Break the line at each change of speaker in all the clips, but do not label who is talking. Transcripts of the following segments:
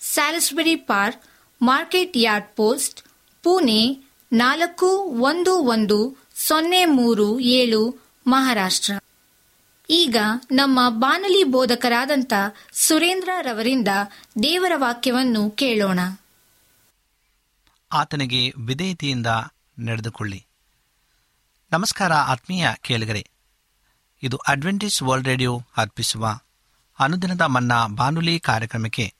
Salisbury park, market yard post, Pune ನಾಲ್ಕು ಒಂದು ಒಂದು ಸೊನ್ನೆ ಮೂರು ಏಳು, ಮಹಾರಾಷ್ಟ್ರ. ಈಗ ನಮ್ಮ ಬಾನಲಿ ಬೋಧಕರಾದಂಥ ಸುರೇಂದ್ರ ರವರಿಂದ ದೇವರ ವಾಕ್ಯವನ್ನು ಕೇಳೋಣ.
ಆತನಿಗೆ ವಿಧೇಯತೆಯಿಂದ ನಡೆದುಕೊಳ್ಳಿ. ನಮಸ್ಕಾರ ಆತ್ಮೀಯ ಕೇಳಿಗರೆ. ಇದು ಅಡ್ವೆಂಟೇಜ್ ವರ್ಲ್ಡ್ ರೇಡಿಯೋ ಅರ್ಪಿಸುವ ಅನುದಿನದ ಮನ್ನಾ ಬಾನುಲಿ ಕಾರ್ಯಕ್ರಮಕ್ಕೆ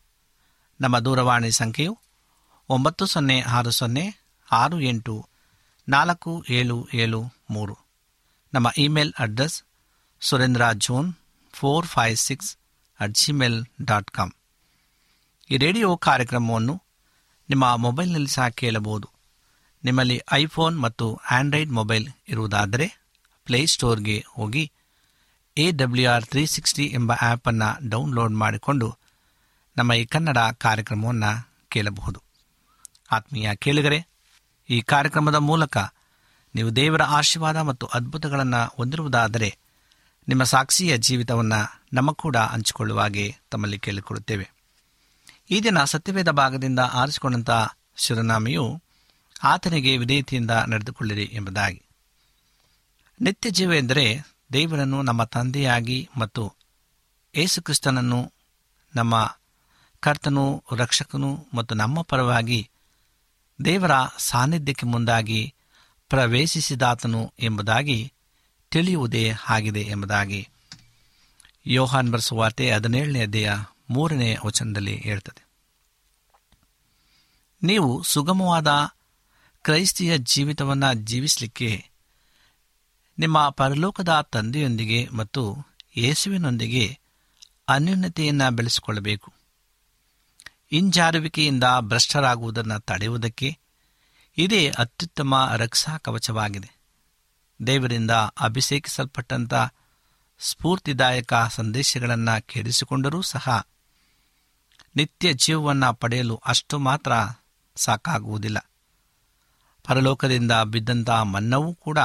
ನಮ್ಮ ದೂರವಾಣಿ ಸಂಖ್ಯೆಯು ಒಂಬತ್ತು ಸೊನ್ನೆ ಆರು ಸೊನ್ನೆ ಆರು ಎಂಟು ನಾಲ್ಕು ಏಳು ಏಳು ಮೂರು. ನಮ್ಮ email address Surendra John four five six at Gmail dot com ಈ ರೇಡಿಯೋ ಕಾರ್ಯಕ್ರಮವನ್ನು ನಿಮ್ಮ ಮೊಬೈಲ್ನಲ್ಲಿ ಸಹ ಕೇಳಬಹುದು. ನಿಮ್ಮಲ್ಲಿ ಐಫೋನ್ ಮತ್ತು ಆಂಡ್ರಾಯ್ಡ್ ಮೊಬೈಲ್ ಇರುವುದಾದರೆ ಪ್ಲೇಸ್ಟೋರ್ಗೆ ಹೋಗಿ A W R three sixty ಎಂಬ ಆ್ಯಪನ್ನು ಡೌನ್ಲೋಡ್ ಮಾಡಿಕೊಂಡು ನಮ್ಮ ಈ ಕನ್ನಡ ಕಾರ್ಯಕ್ರಮವನ್ನು ಕೇಳಬಹುದು. ಆತ್ಮೀಯ ಕೇಳಿಗರೆ, ಈ ಕಾರ್ಯಕ್ರಮದ ಮೂಲಕ ನೀವು ದೇವರ ಆಶೀರ್ವಾದ ಮತ್ತು ಅದ್ಭುತಗಳನ್ನು ಹೊಂದಿರುವುದಾದರೆ ನಿಮ್ಮ ಸಾಕ್ಷಿಯ ಜೀವಿತವನ್ನು ನಮ್ಮ ಕೂಡ ಹಂಚಿಕೊಳ್ಳುವಾಗೆ ತಮ್ಮಲ್ಲಿ ಕೇಳಿಕೊಳ್ಳುತ್ತೇವೆ. ಈ ದಿನ ಸತ್ಯವೇದ ಭಾಗದಿಂದ ಆರಿಸಿಕೊಂಡಂಥ ಶಿರನಾಮೆಯು ಆತನಿಗೆ ವಿಧೇಯತೆಯಿಂದ ನಡೆದುಕೊಳ್ಳಿರಿ ಎಂಬುದಾಗಿ. ನಿತ್ಯ ಜೀವ ಎಂದರೆ ದೇವರನ್ನು ನಮ್ಮ ತಂದೆಯಾಗಿ ಮತ್ತು ಯೇಸುಕ್ರಿಸ್ತನನ್ನು ನಮ್ಮ ಕರ್ತನು, ರಕ್ಷಕನು ಮತ್ತು ನಮ್ಮ ಪರವಾಗಿ ದೇವರ ಸಾನ್ನಿಧ್ಯಕ್ಕೆ ಮುಂದಾಗಿ ಪ್ರವೇಶಿಸಿದಾತನು ಎಂಬುದಾಗಿ ತಿಳಿಯುವುದೇ ಆಗಿದೆ ಎಂಬುದಾಗಿ ಯೋಹಾನ್ ಬರೆಸುವಾರ್ತೆ ಹದಿನೇಳನೇ ಅಧ್ಯಾಯ ಮೂರನೇ ವಚನದಲ್ಲಿ ಹೇಳ್ತದೆ. ನೀವು ಸುಗಮವಾದ ಕ್ರೈಸ್ತಿಯ ಜೀವಿತವನ್ನು ಜೀವಿಸಲಿಕ್ಕೆ ನಿಮ್ಮ ಪರಲೋಕದ ತಂದೆಯೊಂದಿಗೆ ಮತ್ತು ಯೇಸುವಿನೊಂದಿಗೆ ಅನ್ಯೂನ್ಯತೆಯನ್ನು ಬೆಳೆಸಿಕೊಳ್ಳಬೇಕು. ಹಿಂಜಾರುವಿಕೆಯಿಂದ ಭ್ರಷ್ಟರಾಗುವುದನ್ನು ತಡೆಯುವುದಕ್ಕೆ ಇದೇ ಅತ್ಯುತ್ತಮ ರಕ್ಷಾ ಕವಚವಾಗಿದೆ. ದೇವರಿಂದ ಅಭಿಷೇಕಿಸಲ್ಪಟ್ಟಂಥ ಸ್ಫೂರ್ತಿದಾಯಕ ಸಂದೇಶಗಳನ್ನು ಕೇಳಿಸಿಕೊಂಡರೂ ಸಹ ನಿತ್ಯ ಜೀವವನ್ನು ಪಡೆಯಲು ಅಷ್ಟು ಮಾತ್ರ ಸಾಕಾಗುವುದಿಲ್ಲ. ಪರಲೋಕದಿಂದ ಬಿದ್ದಂಥ ಮನ್ನವೂ ಕೂಡ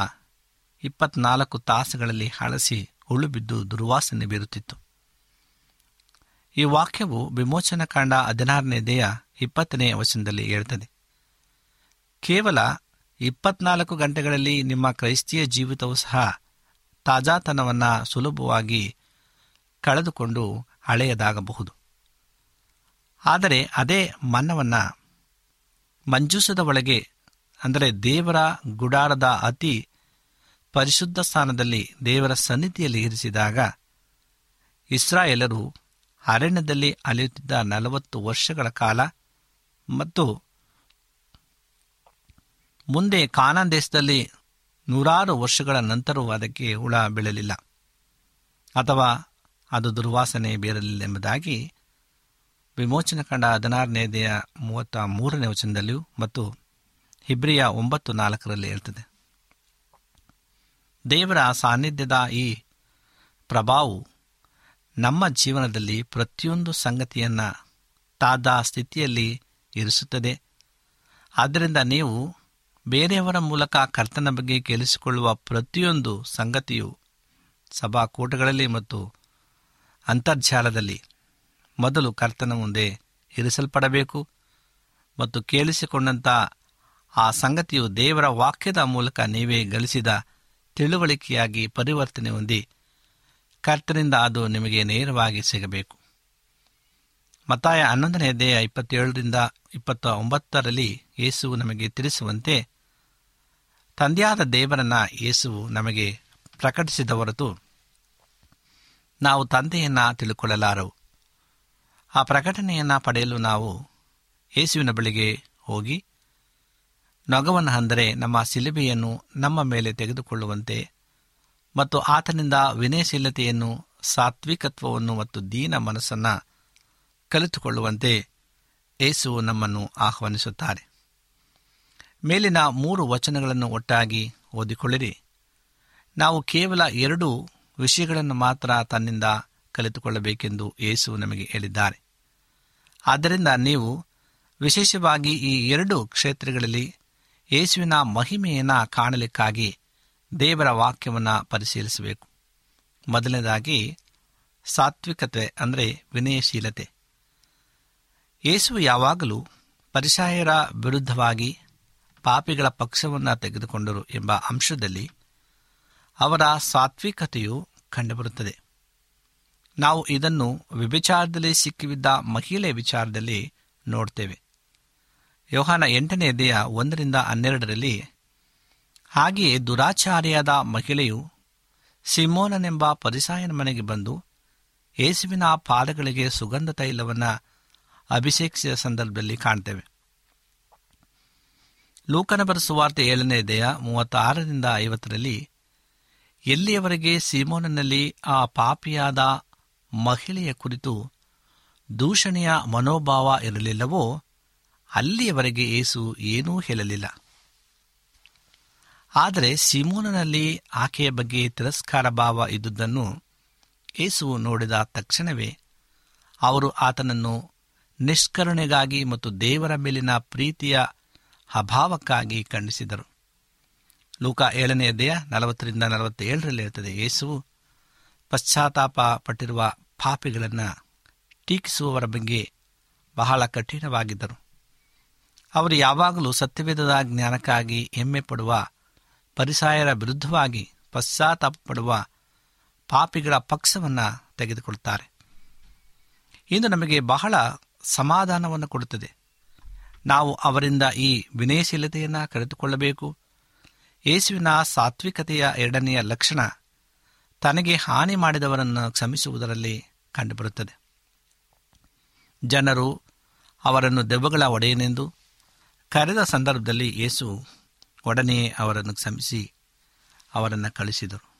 ಇಪ್ಪತ್ನಾಲ್ಕು ತಾಸುಗಳಲ್ಲಿ ಹಳಸಿ ಉಳುಬಿದ್ದು ದುರ್ವಾಸನೆ ಬೀರುತ್ತಿತ್ತು. ಈ ವಾಕ್ಯವು ವಿಮೋಚನ ಕಾಂಡ ಹದಿನಾರನೇ ದೇಹ ಇಪ್ಪತ್ತನೇ ವಚನದಲ್ಲಿ ಹೇಳ್ತದೆ ಕೇವಲ ಇಪ್ಪತ್ನಾಲ್ಕು ಗಂಟೆಗಳಲ್ಲಿ ನಿಮ್ಮ ಕ್ರೈಸ್ತಿಯ ಜೀವಿತವೂ ಸಹ ತಾಜಾತನವನ್ನು ಸುಲಭವಾಗಿ ಕಳೆದುಕೊಂಡು ಹಳೆಯದಾಗಬಹುದು. ಆದರೆ ಅದೇ ಮನ್ನವನ್ನು ಮಂಜೂಸದ ಒಳಗೆ, ಅಂದರೆ ದೇವರ ಗುಡಾರದ ಅತಿ ಪರಿಶುದ್ಧ ಸ್ಥಾನದಲ್ಲಿ ದೇವರ ಸನ್ನಿಧಿಯಲ್ಲಿ ಇರಿಸಿದಾಗ ಇಸ್ರಾಯೇಲರು ಅರಣ್ಯದಲ್ಲಿ ಅಲೆಯುತ್ತಿದ್ದ ನಲವತ್ತು ವರ್ಷಗಳ ಕಾಲ ಮತ್ತು ಮುಂದೆ ಕಾನಾನ್ ದೇಶದಲ್ಲಿ ನೂರಾರು ವರ್ಷಗಳ ನಂತರವೂ ಅದಕ್ಕೆ ಹುಳ ಬೀಳಲಿಲ್ಲ. ಅಥವಾ ಅದು ದುರ್ವಾಸನೆ ಬೀರಲಿಲ್ಲ ಎಂಬುದಾಗಿ ವಿಮೋಚನೆ ಕಂಡ ಹದಿನಾರನೇ ದೇಹ ಮೂವತ್ತ ಮೂರನೇ ವಚನದಲ್ಲಿಯೂ ಮತ್ತು ಹಿಬ್ರಿಯ ಒಂಬತ್ತು ನಾಲ್ಕರಲ್ಲಿ ಹೇಳ್ತದೆ. ದೇವರ ಸಾನ್ನಿಧ್ಯದ ಈ ಪ್ರಭಾವವು ನಮ್ಮ ಜೀವನದಲ್ಲಿ ಪ್ರತಿಯೊಂದು ಸಂಗತಿಯನ್ನು ತಾದ ಸ್ಥಿತಿಯಲ್ಲಿ ಇರಿಸುತ್ತದೆ. ಆದ್ದರಿಂದ ನೀವು ಬೇರೆಯವರ ಮೂಲಕ ಕರ್ತನ ಬಗ್ಗೆ ಕೇಳಿಸಿಕೊಳ್ಳುವ ಪ್ರತಿಯೊಂದು ಸಂಗತಿಯು ಸಭಾಕೂಟಗಳಲ್ಲಿ ಮತ್ತು ಅಂತರ್ಜಾಲದಲ್ಲಿ ಮೊದಲು ಕರ್ತನ ಮುಂದೆ ಇರಿಸಲ್ಪಡಬೇಕು ಮತ್ತು ಕೇಳಿಸಿಕೊಂಡಂಥ ಆ ಸಂಗತಿಯು ದೇವರ ವಾಕ್ಯದ ಮೂಲಕ ನೀವೇ ಗಳಿಸಿದ ತಿಳುವಳಿಕೆಯಾಗಿ ಪರಿವರ್ತನೆ ಹೊಂದಿ ಕರ್ತನಿಂದ ಅದು ನಿಮಗೆ ನೇರವಾಗಿ ಸಿಗಬೇಕು. ಮತ್ತಾಯ ಹನ್ನೊಂದನೇ ದೇಹ ಇಪ್ಪತ್ತೇಳರಿಂದ ಇಪ್ಪತ್ತ ಒಂಬತ್ತರಲ್ಲಿ ಯೇಸುವು ನಮಗೆ ತಿಳಿಸುವಂತೆ, ತಂದೆಯಾದ ದೇವರನ್ನ ಯೇಸುವು ನಮಗೆ ಪ್ರಕಟಿಸಿದ ಹೊರತು ನಾವು ತಂದೆಯನ್ನ ತಿಳ್ಕೊಳ್ಳಲಾರವು ಆ ಪ್ರಕಟಣೆಯನ್ನು ಪಡೆಯಲು ನಾವು ಯೇಸುವಿನ ಬಳಿಗೆ ಹೋಗಿ ನೊಗವನ್ನು ಅಂದರೆ ನಮ್ಮ ಸಿಲುಬೆಯನ್ನು ನಮ್ಮ ಮೇಲೆ ತೆಗೆದುಕೊಳ್ಳುವಂತೆ ಮತ್ತು ಆತನಿಂದ ವಿನಯಶೀಲತೆಯನ್ನು, ಸಾತ್ವಿಕತ್ವವನ್ನು ಮತ್ತು ದೀನ ಮನಸ್ಸನ್ನು ಕಲಿತುಕೊಳ್ಳುವಂತೆ ಏಸು ನಮ್ಮನ್ನು ಆಹ್ವಾನಿಸುತ್ತಾರೆ. ಮೇಲಿನ ಮೂರು ವಚನಗಳನ್ನು ಒಟ್ಟಾಗಿ ಓದಿಕೊಳ್ಳಿರಿ. ನಾವು ಕೇವಲ ಎರಡು ವಿಷಯಗಳನ್ನು ಮಾತ್ರ ತನ್ನಿಂದ ಕಲಿತುಕೊಳ್ಳಬೇಕೆಂದು ಯೇಸು ನಮಗೆ ಹೇಳಿದ್ದಾರೆ. ಆದ್ದರಿಂದ ನೀವು ವಿಶೇಷವಾಗಿ ಈ ಎರಡು ಕ್ಷೇತ್ರಗಳಲ್ಲಿ ಯೇಸುವಿನ ಮಹಿಮೆಯನ್ನು ಕಾಣಲಿಕ್ಕಾಗಿ ದೇವರ ವಾಕ್ಯವನ್ನು ಪರಿಶೀಲಿಸಬೇಕು. ಮೊದಲನೇದಾಗಿ ಸಾತ್ವಿಕತೆ ಅಂದರೆ ವಿನಯಶೀಲತೆ. ಯೇಸು ಯಾವಾಗಲೂ ಪರಿಸಾಯರ ವಿರುದ್ಧವಾಗಿ ಪಾಪಿಗಳ ಪಕ್ಷವನ್ನು ತೆಗೆದುಕೊಂಡರು ಎಂಬ ಅಂಶದಲ್ಲಿ ಅವರ ಸಾತ್ವಿಕತೆಯು ಕಂಡುಬರುತ್ತದೆ. ನಾವು ಇದನ್ನು ವಿಭಿಚಾರದಲ್ಲಿ ಸಿಕ್ಕಿಬಿದ್ದ ಮಹಿಳೆ ವಿಚಾರದಲ್ಲಿ ನೋಡ್ತೇವೆ. ಯೋಹಾನ ಎಂಟನೇ ದೇಹ ಒಂದರಿಂದ ಹನ್ನೆರಡರಲ್ಲಿ ಹಾಗೆಯೇ ದುರಾಚಾರಿಯಾದ ಮಹಿಳೆಯು ಸಿಮೋನನೆಂಬ ಪರಿಸಾಯನ ಮನೆಗೆ ಬಂದು ಯೇಸುವಿನ ಪಾದಗಳಿಗೆ ಸುಗಂಧ ತೈಲವನ್ನು ಅಭಿಷೇಕಿಸಿದ ಸಂದರ್ಭದಲ್ಲಿ ಕಾಣ್ತೇವೆ. ಲೂಕನ ಬರೆಸುವಾರ್ತೆ ಏಳನೇ ದೇಹ ಮೂವತ್ತಾರರಿಂದ ಐವತ್ತರಲ್ಲಿ ಎಲ್ಲಿಯವರೆಗೆ ಸಿಮೋನನಲ್ಲಿ ಆ ಪಾಪಿಯಾದ ಮಹಿಳೆಯ ಕುರಿತು ದೂಷಣೆಯ ಮನೋಭಾವ ಇರಲಿಲ್ಲವೋ ಅಲ್ಲಿಯವರೆಗೆ ಏಸು ಏನೂ ಹೇಳಲಿಲ್ಲ. ಆದರೆ ಸಿಮೋನನಲ್ಲಿ ಆಕೆಯ ಬಗ್ಗೆ ತಿರಸ್ಕಾರ ಭಾವ ಇದ್ದುದನ್ನು ಏಸು ನೋಡಿದ ತಕ್ಷಣವೇ ಅವರು ಆತನನ್ನು ನಿಷ್ಕರಣೆಗಾಗಿ ಮತ್ತು ದೇವರ ಮೇಲಿನ ಪ್ರೀತಿಯ ಅಭಾವಕ್ಕಾಗಿ ಖಂಡಿಸಿದರು. ಲೂಕ ಏಳನೆಯ ದೇಹ ನಲವತ್ತರಿಂದ ನಲವತ್ತೇಳರಲ್ಲಿ ಇರುತ್ತದೆ ಯೇಸುವು ಪಶ್ಚಾತ್ತಾಪ ಪಟ್ಟಿರುವ ಪಾಪಿಗಳನ್ನು ಟೀಕಿಸುವವರ ಬಗ್ಗೆ ಬಹಳ ಕಠಿಣವಾಗಿದ್ದರು. ಅವರು ಯಾವಾಗಲೂ ಸತ್ಯವೇದದ ಜ್ಞಾನಕ್ಕಾಗಿ ಹೆಮ್ಮೆ ಪಡುವ ಪರಿಸಾಯರ ವಿರುದ್ಧವಾಗಿ ಪಶ್ಚಾತ್ತಾಪ ಪಡುವ ಪಾಪಿಗಳ ಪಕ್ಷವನ್ನು ತೆಗೆದುಕೊಳ್ತಾರೆ. ಇಂದು ನಮಗೆ ಬಹಳ ಸಮಾಧಾನವನ್ನು ಕೊಡುತ್ತದೆ. ನಾವು ಅವರಿಂದ ಈ ವಿನಯಶೀಲತೆಯನ್ನು ಕರೆದುಕೊಳ್ಳಬೇಕು ಯೇಸುವಿನ ಸಾತ್ವಿಕತೆಯ ಎರಡನೆಯ ಲಕ್ಷಣ ತನಗೆ ಹಾನಿ ಮಾಡಿದವರನ್ನು ಕ್ಷಮಿಸುವುದರಲ್ಲಿ ಕಂಡುಬರುತ್ತದೆ. ಜನರು ಅವರನ್ನು ದೆವ್ವಗಳ ಒಡೆಯನೆಂದು ಕರೆದ ಸಂದರ್ಭದಲ್ಲಿ ಯೇಸು ಒಡನೆಯೇ ಅವರನ್ನು ಕ್ಷಮಿಸಿ ಅವರನ್ನು ಕಳಿಸಿದರು.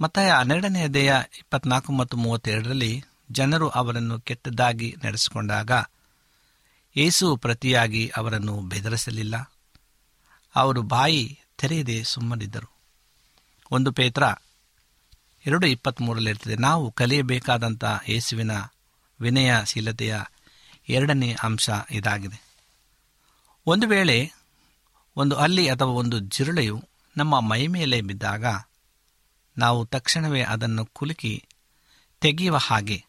ಮತ್ತೆ ಹನ್ನೆರಡನೇ ದೇಹ ಇಪ್ಪತ್ನಾಲ್ಕು ಮತ್ತು ಮೂವತ್ತೆರಡರಲ್ಲಿ ಜನರು ಅವರನ್ನು ಕೆಟ್ಟದ್ದಾಗಿ ನಡೆಸಿಕೊಂಡಾಗ ಏಸು ಪ್ರತಿಯಾಗಿ ಅವರನ್ನು ಬೆದರಿಸಲಿಲ್ಲ. ಅವರು ಬಾಯಿ ತೆರೆಯದೆ ಸುಮ್ಮನಿದ್ದರು. ಒಂದು ಪೇತ್ರ ಎರಡು ಇಪ್ಪತ್ತ್ಮೂರಲ್ಲಿರ್ತದೆ ನಾವು ಕಲಿಯಬೇಕಾದಂಥ ಯೇಸುವಿನ ವಿನಯಶೀಲತೆಯ ಎರಡನೇ ಅಂಶ ಇದಾಗಿದೆ. ಒಂದು ವೇಳೆ ಒಂದು ಅಲ್ಲಿ ಅಥವಾ ಒಂದು ಜಿರುಳೆಯು ನಮ್ಮ ಮೈ ಮೇಲೆ ಬಿದ್ದಾಗ ನಾವು ತಕ್ಷಣವೇ ಅದನ್ನು ಕುಲುಕಿ ತೆಗೆಯುವ ಹಾಗೆ.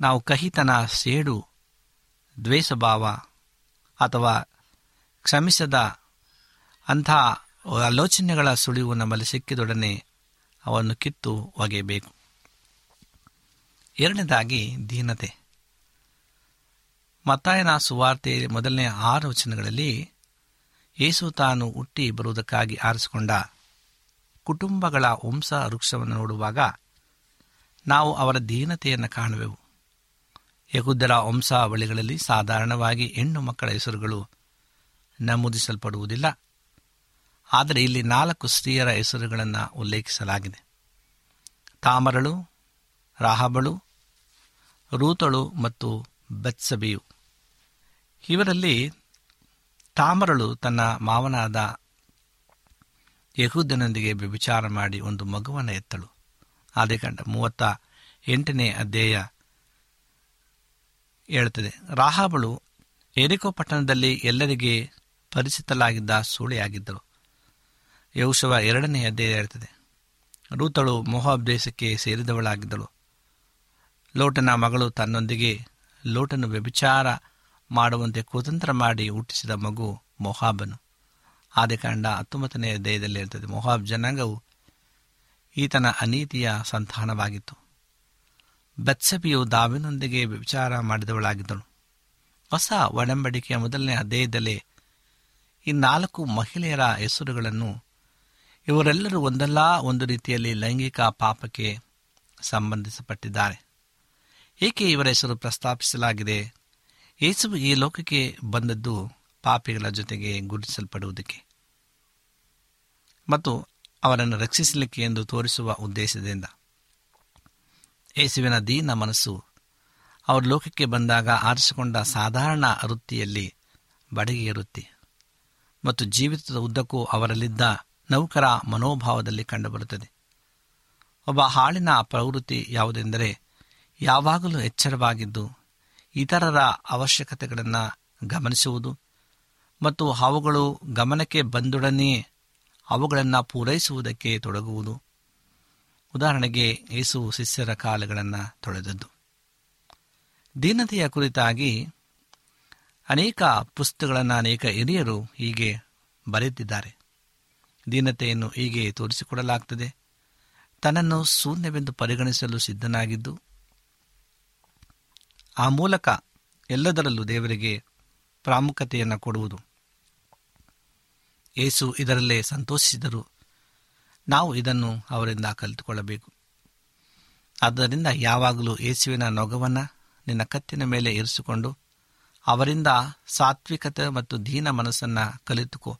ನಾವು ಕಹಿತನ, ಸೇಡು, ದ್ವೇಷಭಾವ ಅಥವಾ ಕ್ಷಮಿಸದ ಅಂಥ ಆಲೋಚನೆಗಳ ಸುಳಿವು ನಮ್ಮಲ್ಲಿ ಸಿಕ್ಕಿದೊಡನೆ ಅವನ್ನು ಕಿತ್ತು ಒಗೆಯಬೇಕು. ಎರಡನೇದಾಗಿ ದೀನತೆ. ಮತ್ತಾಯನ ಸುವಾರ್ತೆ ಮೊದಲನೇ ಆರು ವಚನಗಳಲ್ಲಿ ಯೇಸು ತಾನು ಹುಟ್ಟಿ ಬರುವುದಕ್ಕಾಗಿ ಆರಿಸಿಕೊಂಡ ಕುಟುಂಬಗಳ ವಂಶ ವೃಕ್ಷವನ್ನು ನೋಡುವಾಗ ನಾವು ಅವರ ದೀನತೆಯನ್ನು ಕಾಣುವೆವು. ಯಹುದರ ವಂಶಾವಳಿಗಳಲ್ಲಿ ಸಾಧಾರಣವಾಗಿ ಹೆಣ್ಣು ಮಕ್ಕಳ ಹೆಸರುಗಳು ನಮೂದಿಸಲ್ಪಡುವುದಿಲ್ಲ. ಆದರೆ ಇಲ್ಲಿ ನಾಲ್ಕು ಸ್ತ್ರೀಯರ ಹೆಸರುಗಳನ್ನು ಉಲ್ಲೇಖಿಸಲಾಗಿದೆ. ತಾಮರಳು, ರಾಹಬಳು, ರೂತಳು ಮತ್ತು ಬತ್ಸಬಿಯು. ಇವರಲ್ಲಿ ತಾಮರಳು ತನ್ನ ಮಾವನಾದ ಯಹೂದನೊಂದಿಗೆ ವ್ಯಭಿಚಾರ ಮಾಡಿ ಒಂದು ಮಗುವನ್ನು ಎತ್ತಳು. ಆದಿಕಾಂಡ ಮೂವತ್ತ ಎಂಟನೇ ಅಧ್ಯಾಯ ಹೇಳುತ್ತದೆ ರಾಹಾಬಳು ಎರಿಕೋ ಪಟ್ಟಣದಲ್ಲಿ ಎಲ್ಲರಿಗೆ ಪರಿಚಿತಲಾಗಿದ್ದ ಸೂಳೆಯಾಗಿದ್ದಳು. ಯೌಶವ ಎರಡನೇ ಅಧ್ಯಾಯ ಇರ್ತದೆ ರೂತಳು ಮೊಹಾಬ್ ದೇಶಕ್ಕೆ ಸೇರಿದವಳಾಗಿದ್ದಳು. ಲೋಟನ ಮಗಳು ತನ್ನೊಂದಿಗೆ ಲೋಟನು ವ್ಯಭಿಚಾರ ಮಾಡುವಂತೆ ಕುತಂತ್ರ ಮಾಡಿ ಹುಟ್ಟಿಸಿದ ಮಗು ಮೊಹಾಬನು. ಆದಿಕಾಂಡ ಹತ್ತೊಂಬತ್ತನೆಯ ದೇಹದಲ್ಲಿ ಇರ್ತದೆ ಮೊಹಾಬ್ ಜನಾಂಗವು ಈತನ ಅನೀತಿಯ ಸಂತಾನವಾಗಿತ್ತು. ಬೆತ್ಸಬಿಯು ದಾವಿನೊಂದಿಗೆ ವಿಚಾರ ಮಾಡಿದವಳಾಗಿದ್ದಳು. ಹೊಸ ಒಡಂಬಡಿಕೆಯ ಮೊದಲನೇ ಅಧ್ಯಾಯದಲ್ಲಿ ಈ ನಾಲ್ಕು ಮಹಿಳೆಯರ ಹೆಸರುಗಳನ್ನು ಇವರೆಲ್ಲರೂ ಒಂದಲ್ಲ ಒಂದು ರೀತಿಯಲ್ಲಿ ಲೈಂಗಿಕ ಪಾಪಕ್ಕೆ ಸಂಬಂಧಿಸಪಟ್ಟಿದ್ದಾರೆ. ಏಕೆ ಇವರ ಹೆಸರು ಪ್ರಸ್ತಾಪಿಸಲಾಗಿದೆ? ಯೇಸು ಈ ಲೋಕಕ್ಕೆ ಬಂದದ್ದು ಪಾಪಿಗಳ ಜೊತೆಗೆ ಗುರುತಿಸಲ್ಪಡುವುದಕ್ಕೆ. ಮತ್ತು ಅವರನ್ನು ರಕ್ಷಿಸಲಿಕ್ಕೆ ಎಂದು ತೋರಿಸುವ ಉದ್ದೇಶದಿಂದ. ಯೇಸುವಿನ ದೀನ ಮನಸ್ಸು ಅವರು ಲೋಕಕ್ಕೆ ಬಂದಾಗ ಆರಿಸಿಕೊಂಡ ಸಾಧಾರಣ ವೃತ್ತಿಯಲ್ಲಿ ಬಡಗಿಯ ವೃತ್ತಿ ಮತ್ತು ಜೀವಿತದ ಉದ್ದಕ್ಕೂ ಅವರಲ್ಲಿದ್ದ ನೌಕರ ಮನೋಭಾವದಲ್ಲಿ ಕಂಡುಬರುತ್ತದೆ. ಒಬ್ಬ ಹಾಳಿನ ಪ್ರವೃತ್ತಿ ಯಾವುದೆಂದರೆ ಯಾವಾಗಲೂ ಎಚ್ಚರವಾಗಿದ್ದು ಇತರರ ಅವಶ್ಯಕತೆಗಳನ್ನು ಗಮನಿಸುವುದು ಮತ್ತು ಅವುಗಳು ಗಮನಕ್ಕೆ ಬಂದೊಡನೆ ಅವುಗಳನ್ನು ಪೂರೈಸುವುದಕ್ಕೆ ತೊಡಗುವುದು. ಉದಾಹರಣೆಗೆ ಯೇಸು ಶಿಷ್ಯರ ಕಾಲಗಳನ್ನು ತೊಳೆದದ್ದು. ದೀನತೆಯ ಕುರಿತಾಗಿ ಅನೇಕ ಪುಸ್ತಕಗಳನ್ನು ಅನೇಕ ಹಿರಿಯರು ಹೀಗೆ ಬರೆದಿದ್ದಾರೆ ದೀನತೆಯನ್ನು ಹೀಗೆ ತೋರಿಸಿಕೊಡಲಾಗ್ತದೆ. ತನ್ನನ್ನು ಶೂನ್ಯವೆಂದು ಪರಿಗಣಿಸಲು ಸಿದ್ಧನಾಗಿದ್ದು ಆ ಮೂಲಕ ಎಲ್ಲದರಲ್ಲೂ ದೇವರಿಗೆ ಪ್ರಾಮುಖ್ಯತೆಯನ್ನು ಕೊಡುವುದು. ಏಸು ಇದರಲ್ಲೇ ಸಂತೋಷಿಸಿದರು. ನಾವು ಇದನ್ನು ಅವರಿಂದ ಕಲಿತುಕೊಳ್ಳಬೇಕು. ಆದ್ದರಿಂದ ಯಾವಾಗಲೂ ಯೇಸುವಿನ ನೊಗವನ್ನು ನಿನ್ನ ಕತ್ತಿನ ಮೇಲೆ ಇರಿಸಿಕೊಂಡು ಅವರಿಂದ ಸಾತ್ವಿಕತೆ ಮತ್ತು ದೀನ ಮನಸ್ಸನ್ನು ಕಲಿತುಕೋ.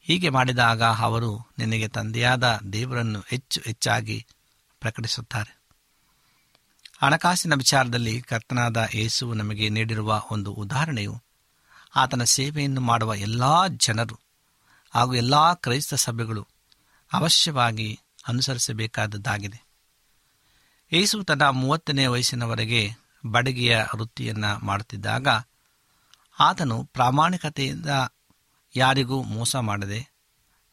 ಹೀಗೆ ಮಾಡಿದಾಗ ಅವರು ನಿನಗೆ ತಂದೆಯಾದ ದೇವರನ್ನು ಹೆಚ್ಚು ಹೆಚ್ಚಾಗಿ ಪ್ರಕಟಿಸುತ್ತಾರೆ. ಹಣಕಾಸಿನ ವಿಚಾರದಲ್ಲಿ ಕರ್ತನಾದ ಯೇಸು ನಮಗೆ ನೀಡಿರುವ ಒಂದು ಉದಾಹರಣೆಯು ಆತನ ಸೇವೆಯನ್ನು ಮಾಡುವ ಎಲ್ಲ ಜನರು ಹಾಗೂ ಎಲ್ಲ ಕ್ರೈಸ್ತ ಸಭೆಗಳು ಅವಶ್ಯವಾಗಿ ಅನುಸರಿಸಬೇಕಾದದ್ದಾಗಿದೆ. ಯೇಸು ತನ್ನ ಮೂವತ್ತನೇ ವಯಸ್ಸಿನವರೆಗೆ ಬಡಗಿಯ ವೃತ್ತಿಯನ್ನು ಮಾಡುತ್ತಿದ್ದಾಗ ಆತನು ಪ್ರಾಮಾಣಿಕತೆಯಿಂದ ಯಾರಿಗೂ ಮೋಸ ಮಾಡದೆ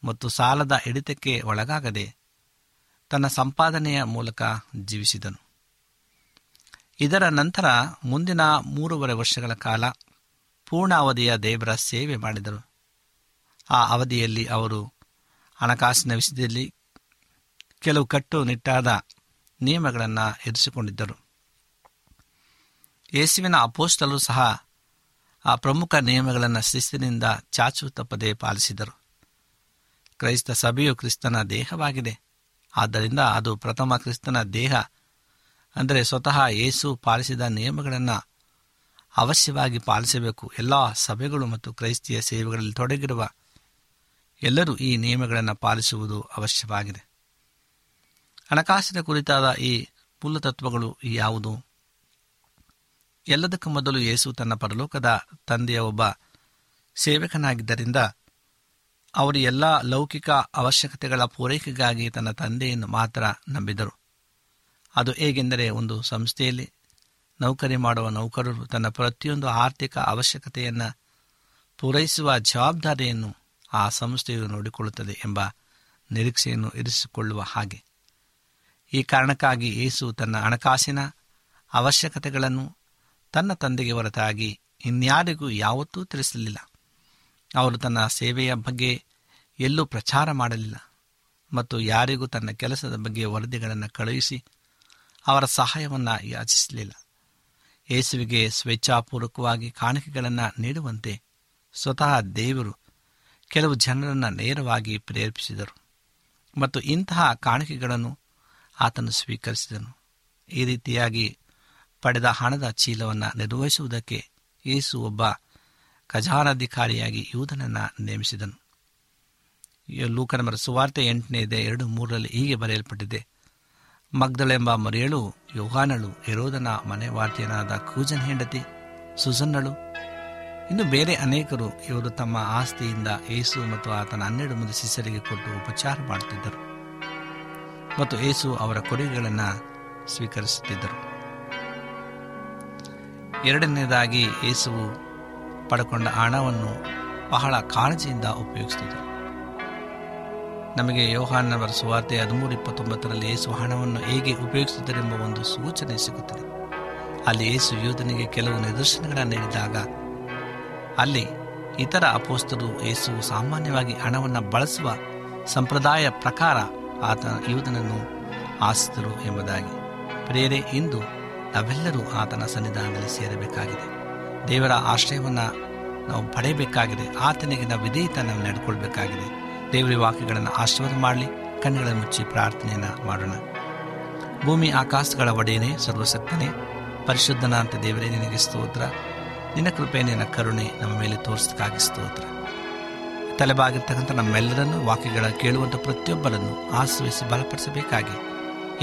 ಮತ್ತು ಸಾಲದ ಹಿಡಿತಕ್ಕೆ ಒಳಗಾಗದೆ ತನ್ನ ಸಂಪಾದನೆಯ ಮೂಲಕ ಜೀವಿಸಿದನು. ಇದರ ನಂತರ ಮುಂದಿನ ಮೂರುವರೆ ವರ್ಷಗಳ ಕಾಲ ಪೂರ್ಣ ಅವಧಿಯ ದೇವರ ಸೇವೆ ಮಾಡಿದರು. ಆ ಅವಧಿಯಲ್ಲಿ ಅವರು ಹಣಕಾಸಿನ ವಿಷಯದಲ್ಲಿ ಕೆಲವು ಕಟ್ಟುನಿಟ್ಟಾದ ನಿಯಮಗಳನ್ನು ಎದುರಿಸಿಕೊಂಡಿದ್ದರು. ಯೇಸುವಿನ ಅಪೋಸ್ಟಲು ಸಹ ಆ ಪ್ರಮುಖ ನಿಯಮಗಳನ್ನು ಶಿಸ್ತಿನಿಂದ ಚಾಚು ತಪ್ಪದೆ ಪಾಲಿಸಿದರು. ಕ್ರೈಸ್ತ ಸಭೆಯು ಕ್ರಿಸ್ತನ ದೇಹವಾಗಿದೆ. ಆದ್ದರಿಂದ ಅದು ಪ್ರಥಮ ಕ್ರಿಸ್ತನ ದೇಹ ಅಂದರೆ ಸ್ವತಃ ಯೇಸು ಪಾಲಿಸಿದ ನಿಯಮಗಳನ್ನು ಅವಶ್ಯವಾಗಿ ಪಾಲಿಸಬೇಕು. ಎಲ್ಲ ಸಭೆಗಳು ಮತ್ತು ಕ್ರೈಸ್ತಿಯ ಸೇವೆಗಳಲ್ಲಿ ತೊಡಗಿರುವ ಎಲ್ಲರೂ ಈ ನಿಯಮಗಳನ್ನು ಪಾಲಿಸುವುದು ಅವಶ್ಯವಾಗಿದೆ. ಹಣಕಾಸಿನ ಕುರಿತಾದ ಈ ಮೂಲತತ್ವಗಳು ಯಾವುದು? ಎಲ್ಲದಕ್ಕೂ ಮೊದಲು ಯೇಸು ತನ್ನ ಪರಲೋಕದ ತಂದೆಯ ಒಬ್ಬ ಸೇವಕನಾಗಿದ್ದರಿಂದ ಅವರು ಎಲ್ಲ ಲೌಕಿಕ ಅವಶ್ಯಕತೆಗಳ ಪೂರೈಕೆಗಾಗಿ ತನ್ನ ತಂದೆಯನ್ನು ಮಾತ್ರ ನಂಬಿದರು. ಅದು ಹೇಗೆಂದರೆ ಒಂದು ಸಂಸ್ಥೆಯಲ್ಲಿ ನೌಕರಿ ಮಾಡುವ ನೌಕರರು ತನ್ನ ಪ್ರತಿಯೊಂದು ಆರ್ಥಿಕ ಅವಶ್ಯಕತೆಯನ್ನು ಪೂರೈಸುವ ಜವಾಬ್ದಾರಿಯನ್ನು ಆ ಸಂಸ್ಥೆಯು ನೋಡಿಕೊಳ್ಳುತ್ತದೆ ಎಂಬ ನಿರೀಕ್ಷೆಯನ್ನು ಇರಿಸಿಕೊಳ್ಳುವ ಹಾಗೆ. ಈ ಕಾರಣಕ್ಕಾಗಿ ಯೇಸು ತನ್ನ ಹಣಕಾಸಿನ ಅವಶ್ಯಕತೆಗಳನ್ನು ತನ್ನ ತಂದೆಗೆ ಹೊರತಾಗಿ ಇನ್ಯಾರಿಗೂ ಯಾವತ್ತೂ ತಿಳಿಸಲಿಲ್ಲ. ಅವರು ತನ್ನ ಸೇವೆಯ ಬಗ್ಗೆ ಎಲ್ಲೂ ಪ್ರಚಾರ ಮಾಡಲಿಲ್ಲ ಮತ್ತು ಯಾರಿಗೂ ತನ್ನ ಕೆಲಸದ ಬಗ್ಗೆ ವರದಿಗಳನ್ನು ಕಳುಹಿಸಿ ಅವರ ಸಹಾಯವನ್ನು ಯಾಚಿಸಲಿಲ್ಲ. ಯೇಸುವಿಗೆ ಸ್ವೇಚ್ಛಾಪೂರ್ವಕವಾಗಿ ಕಾಣಿಕೆಗಳನ್ನು ನೀಡುವಂತೆ ಸ್ವತಃ ದೇವರು ಕೆಲವು ಜನರನ್ನು ನೇರವಾಗಿ ಪ್ರೇರೇಪಿಸಿದರು ಮತ್ತು ಇಂತಹ ಕಾಣಿಕೆಗಳನ್ನು ಆತನು ಸ್ವೀಕರಿಸಿದನು. ಈ ರೀತಿಯಾಗಿ ಪಡೆದ ಹಣದ ಚೀಲವನ್ನು ನಿರ್ವಹಿಸುವುದಕ್ಕೆ ಯೇಸು ಒಬ್ಬ ಖಜಾನಾಧಿಕಾರಿಯಾಗಿ ಯೂಧನನ್ನು ನೇಮಿಸಿದನು. ಲೂಕನಮರ ಸುವಾರ್ತೆ ಎಂಟನೇದೆ ಎರಡು ಮೂರರಲ್ಲಿ ಹೀಗೆ ಬರೆಯಲ್ಪಟ್ಟಿದೆ. ಮಗ್ದಳೆಂಬ ಮರಿಯಳು, ಯೋಹಾನಳು ಯರೋದನ ಮನೆವಾರ್ತಿಯನಾದ ಕೂಜನ್ ಹೆಂಡತಿ, ಸುಸನ್ನಳು. ಇನ್ನು ಬೇರೆ ಅನೇಕರು ಇವರು ತಮ್ಮ ಆಸ್ತಿಯಿಂದ ಏಸು ಮತ್ತು ಆತನ ಹನ್ನೆರಡು ಮಂದಿ ಶಿಷ್ಯರಿಗೆ ಕೊಟ್ಟು ಉಪಚಾರ ಮಾಡುತ್ತಿದ್ದರು. ಮತ್ತು ಏಸು ಅವರ ಕೊಡುಗೆಗಳನ್ನು ಸ್ವೀಕರಿಸುತ್ತಿದ್ದರು. ಎರಡನೇದಾಗಿ ಏಸುವು ಪಡ್ಕೊಂಡ ಹಣವನ್ನು ಬಹಳ ಕಾಳಜಿಯಿಂದ ಉಪಯೋಗಿಸುತ್ತಿದ್ದರು. ನಮಗೆ ಯೋಹಾನವರ ಸುವಾರ್ತೆ ಹದಿಮೂರು ಇಪ್ಪತ್ತೊಂಬತ್ತರಲ್ಲಿ ಯೇಸು ಹಣವನ್ನು ಹೇಗೆ ಉಪಯೋಗಿಸುತ್ತಾರೆಂಬ ಒಂದು ಸೂಚನೆ ಸಿಗುತ್ತದೆ. ಅಲ್ಲಿ ಏಸು ಯೋಧನಿಗೆ ಕೆಲವು ನಿದರ್ಶನಗಳನ್ನು ನೀಡಿದಾಗ, ಅಲ್ಲಿ ಇತರ ಅಪೋಸ್ತರು ಏಸು ಸಾಮಾನ್ಯವಾಗಿ ಹಣವನ್ನು ಬಳಸುವ ಸಂಪ್ರದಾಯ ಪ್ರಕಾರ ಆತ ಯೋಧನನ್ನು ಆಸಿದರು ಎಂಬುದಾಗಿ. ಪ್ರೇರೆ ಇಂದು ನಾವೆಲ್ಲರೂ ಆತನ ಸನ್ನಿಧಾನದಲ್ಲಿ ಸೇರಬೇಕಾಗಿದೆ. ದೇವರ ಆಶ್ರಯವನ್ನು ನಾವು ಪಡೆಯಬೇಕಾಗಿದೆ. ಆತನಿಗೆ ನಾವು ವಿಧೇಯತ ನಾವು ನಡೆಕೊಳ್ಬೇಕಾಗಿದೆ ದೇವರ ವಾಕ್ಯಗಳನ್ನು ಆಶೀರ್ವಾದ ಮಾಡಲಿ, ಕಣ್ಣುಗಳ ಮುಚ್ಚಿ ಪ್ರಾರ್ಥನೆಯನ್ನು ಮಾಡೋಣ. ಭೂಮಿ ಆಕಾಶಗಳ ಒಡೆಯನೇ ಸರ್ವಸಕ್ತನೇ ಪರಿಶುದ್ಧನ ಅಂತ ದೇವರೇ, ನಿನಗೆ ಸ್ತೋತ್ರ. ನಿನ್ನ ಕೃಪೆ, ನಿನ್ನ ಕರುಣೆ ನಮ್ಮ ಮೇಲೆ ತೋರಿಸಕ್ಕಾಗಿ ಸ್ತೋತ್ರ. ತಲೆಬಾಗಿರ್ತಕ್ಕಂಥ ನಮ್ಮೆಲ್ಲರನ್ನು, ವಾಕ್ಯಗಳ ಕೇಳುವಂಥ ಪ್ರತಿಯೊಬ್ಬರನ್ನು ಆಶ್ರಯಿಸಿ ಬಲಪಡಿಸಬೇಕಾಗಿ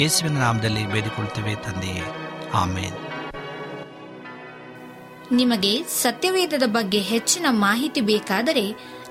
ಯೇಸುವಿನ ನಾಮದಲ್ಲಿ ಬೇಡಿಕೊಳ್ತೇವೆ ತಂದೆಯೇ. ಆಮೇಲೆ
ನಿಮಗೆ ಸತ್ಯವೇದದ ಬಗ್ಗೆ ಹೆಚ್ಚಿನ ಮಾಹಿತಿ ಬೇಕಾದರೆ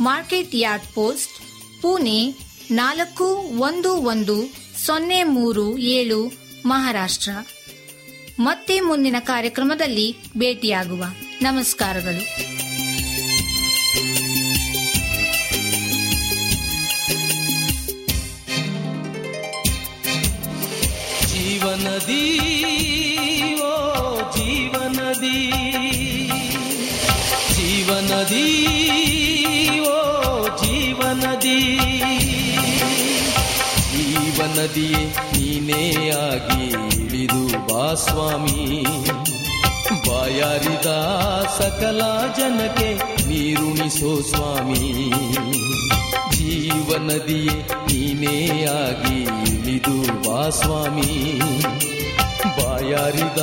market yard post, Pune ನಾಲ್ಕು ಒಂದು ಒಂದು ಸೊನ್ನೆ ಮೂರು ಏಳು ಮಹಾರಾಷ್ಟ್ರ. ಮತ್ತೆ ಮುಂದಿನ ಕಾರ್ಯಕ್ರಮದಲ್ಲಿ ಭೇಟಿಯಾಗುವ. ನಮಸ್ಕಾರಗಳು.
ಜೀವನದಿ, ಓ ಜೀವನದಿ. ಜೀವನದಿ ಜೀವನದಿಯೇ ನೀನೇ ಆಗಿ ಇಳಿದು ಬಾ ಸ್ವಾಮಿ. ಬಾಯಾರಿದ ಸಕಲ ಜನಕ್ಕೆ ನೀರುಣಿಸೋ ಸ್ವಾಮಿ. ಜೀವ ನದಿಯೇ, ನೀನೇ ಆಗಿ ಇಳಿದು ಬಾ ಸ್ವಾಮಿ. ಬಾಯಾರಿದ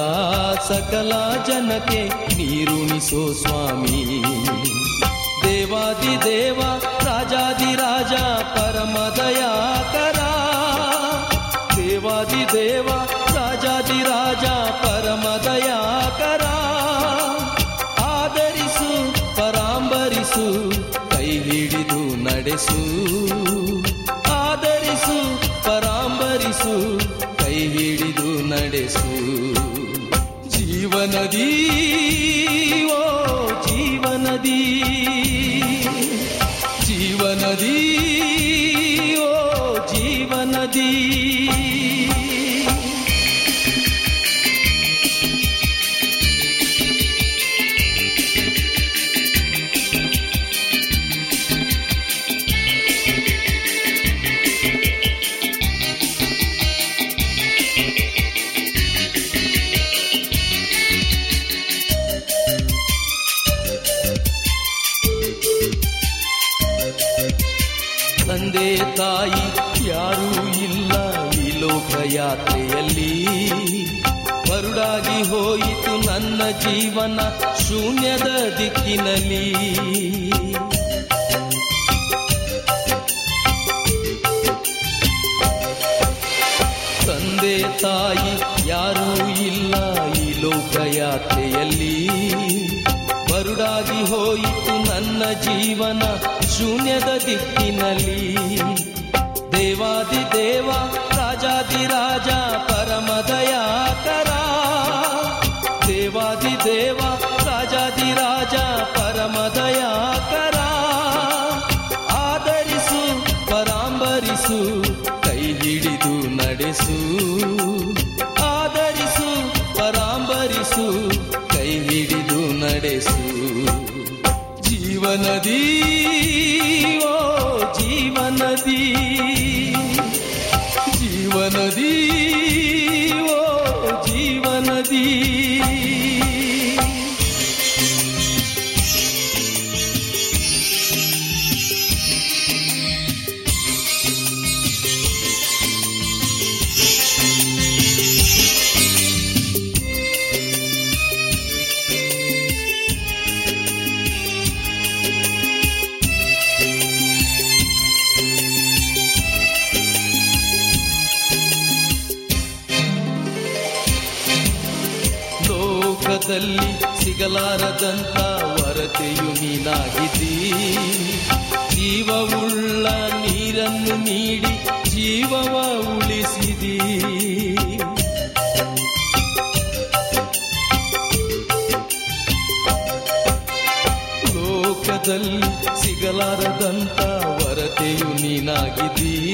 ಸಕಲ ಜನಕ್ಕೆ ನೀರುಣಿಸೋ ಸ್ವಾಮಿ. ದೇವಾದಿ ದೇವ ರಾಜಾದಿ ರಾಜ ಪರಮ ದಯಾಕರ ದೇವಾದಿ ದೇವ ರಾಜಾದಿ ರಾಜ ಪರಮ ದಯಾಕರ ಆದರಿಸು ಪರಾಂಬರಿಸು, ಕೈ ಹಿಡಿದು ನಡೆಸು. ಆದರಿಸು ಪರಾಂಬರಿಸು, ಕೈ ಹಿಡಿದು ನಡೆಸು. ಜೀವನದಿ, ಓ ಜೀವನದಿ. ಜೀವನದಿ, ಓ ಜೀವನದಿ. ಜೀವನ ಶೂನ್ಯದ ದಿಕ್ಕಿನಲ್ಲಿ. ತಂದೆ ತಾಯಿ ಯಾರೂ ಇಲ್ಲ ಈ ಲೋಕಯಾತ್ರೆಯಲ್ಲಿ. ಬರುಡಾಗಿ ಹೋಯಿತು ನನ್ನ ಜೀವನ ಶೂನ್ಯದ ದಿಕ್ಕಿನಲ್ಲಿ. ದೇವಾದಿ ದೇವ, ರಾಜಾದಿ ರಾಜ ಪರಮ ದಯಾಕರ ದೇವಾದಿ ಸಂತ ವರತೆಯು ನೀನಾಗಿದ್ದೀ. ಜೀವವುಳ್ಳ ನೀರನ್ನು ನೀಡಿ ಜೀವವ ಉಳಿಸಿದಿ. ಲೋಕದಲ್ಲಿ ಸಿಗಲಾರದಂತ ವರತೆಯು ನೀನಾಗಿದ್ದೀ.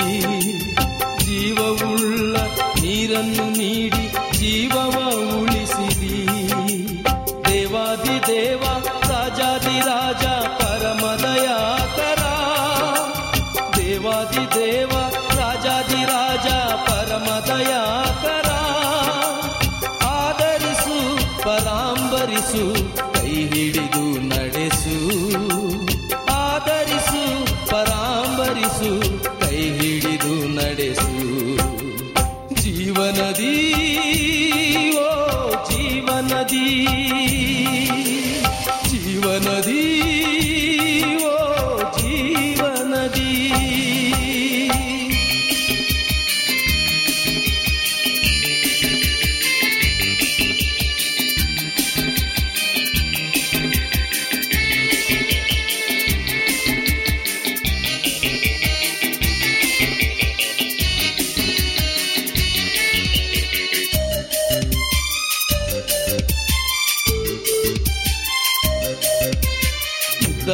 ದೇವ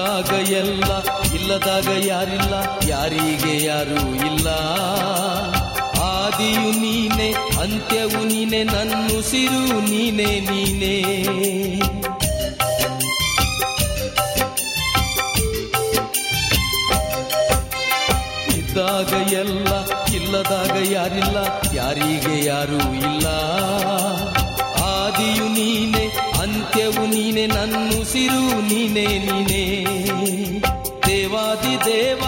ಇದ್ದಾಗ ಎಲ್ಲ, ಇಲ್ಲದಾಗ ಯಾರಿಲ್ಲ, ಯಾರಿಗೆ ಯಾರೂ ಇಲ್ಲ. ಆದಿಯು ನೀನೆ, ಅಂತ್ಯವು ನೀನೆ ನನ್ನುಸಿರು ನೀನೆ ನೀನೆ. ಇದ್ದಾಗ ಎಲ್ಲ, ಇಲ್ಲದಾಗ ಯಾರಿಲ್ಲ, ಯಾರಿಗೆ ಯಾರೂ ಇಲ್ಲ. ಆದಿಯು ನೀನೆ ಅಂತ್ಯವು ನೀನೆ ನನ್ನುಸಿರು ನೀನೆ ನೀನೆ. ದೇವಾದಿ ದೇವ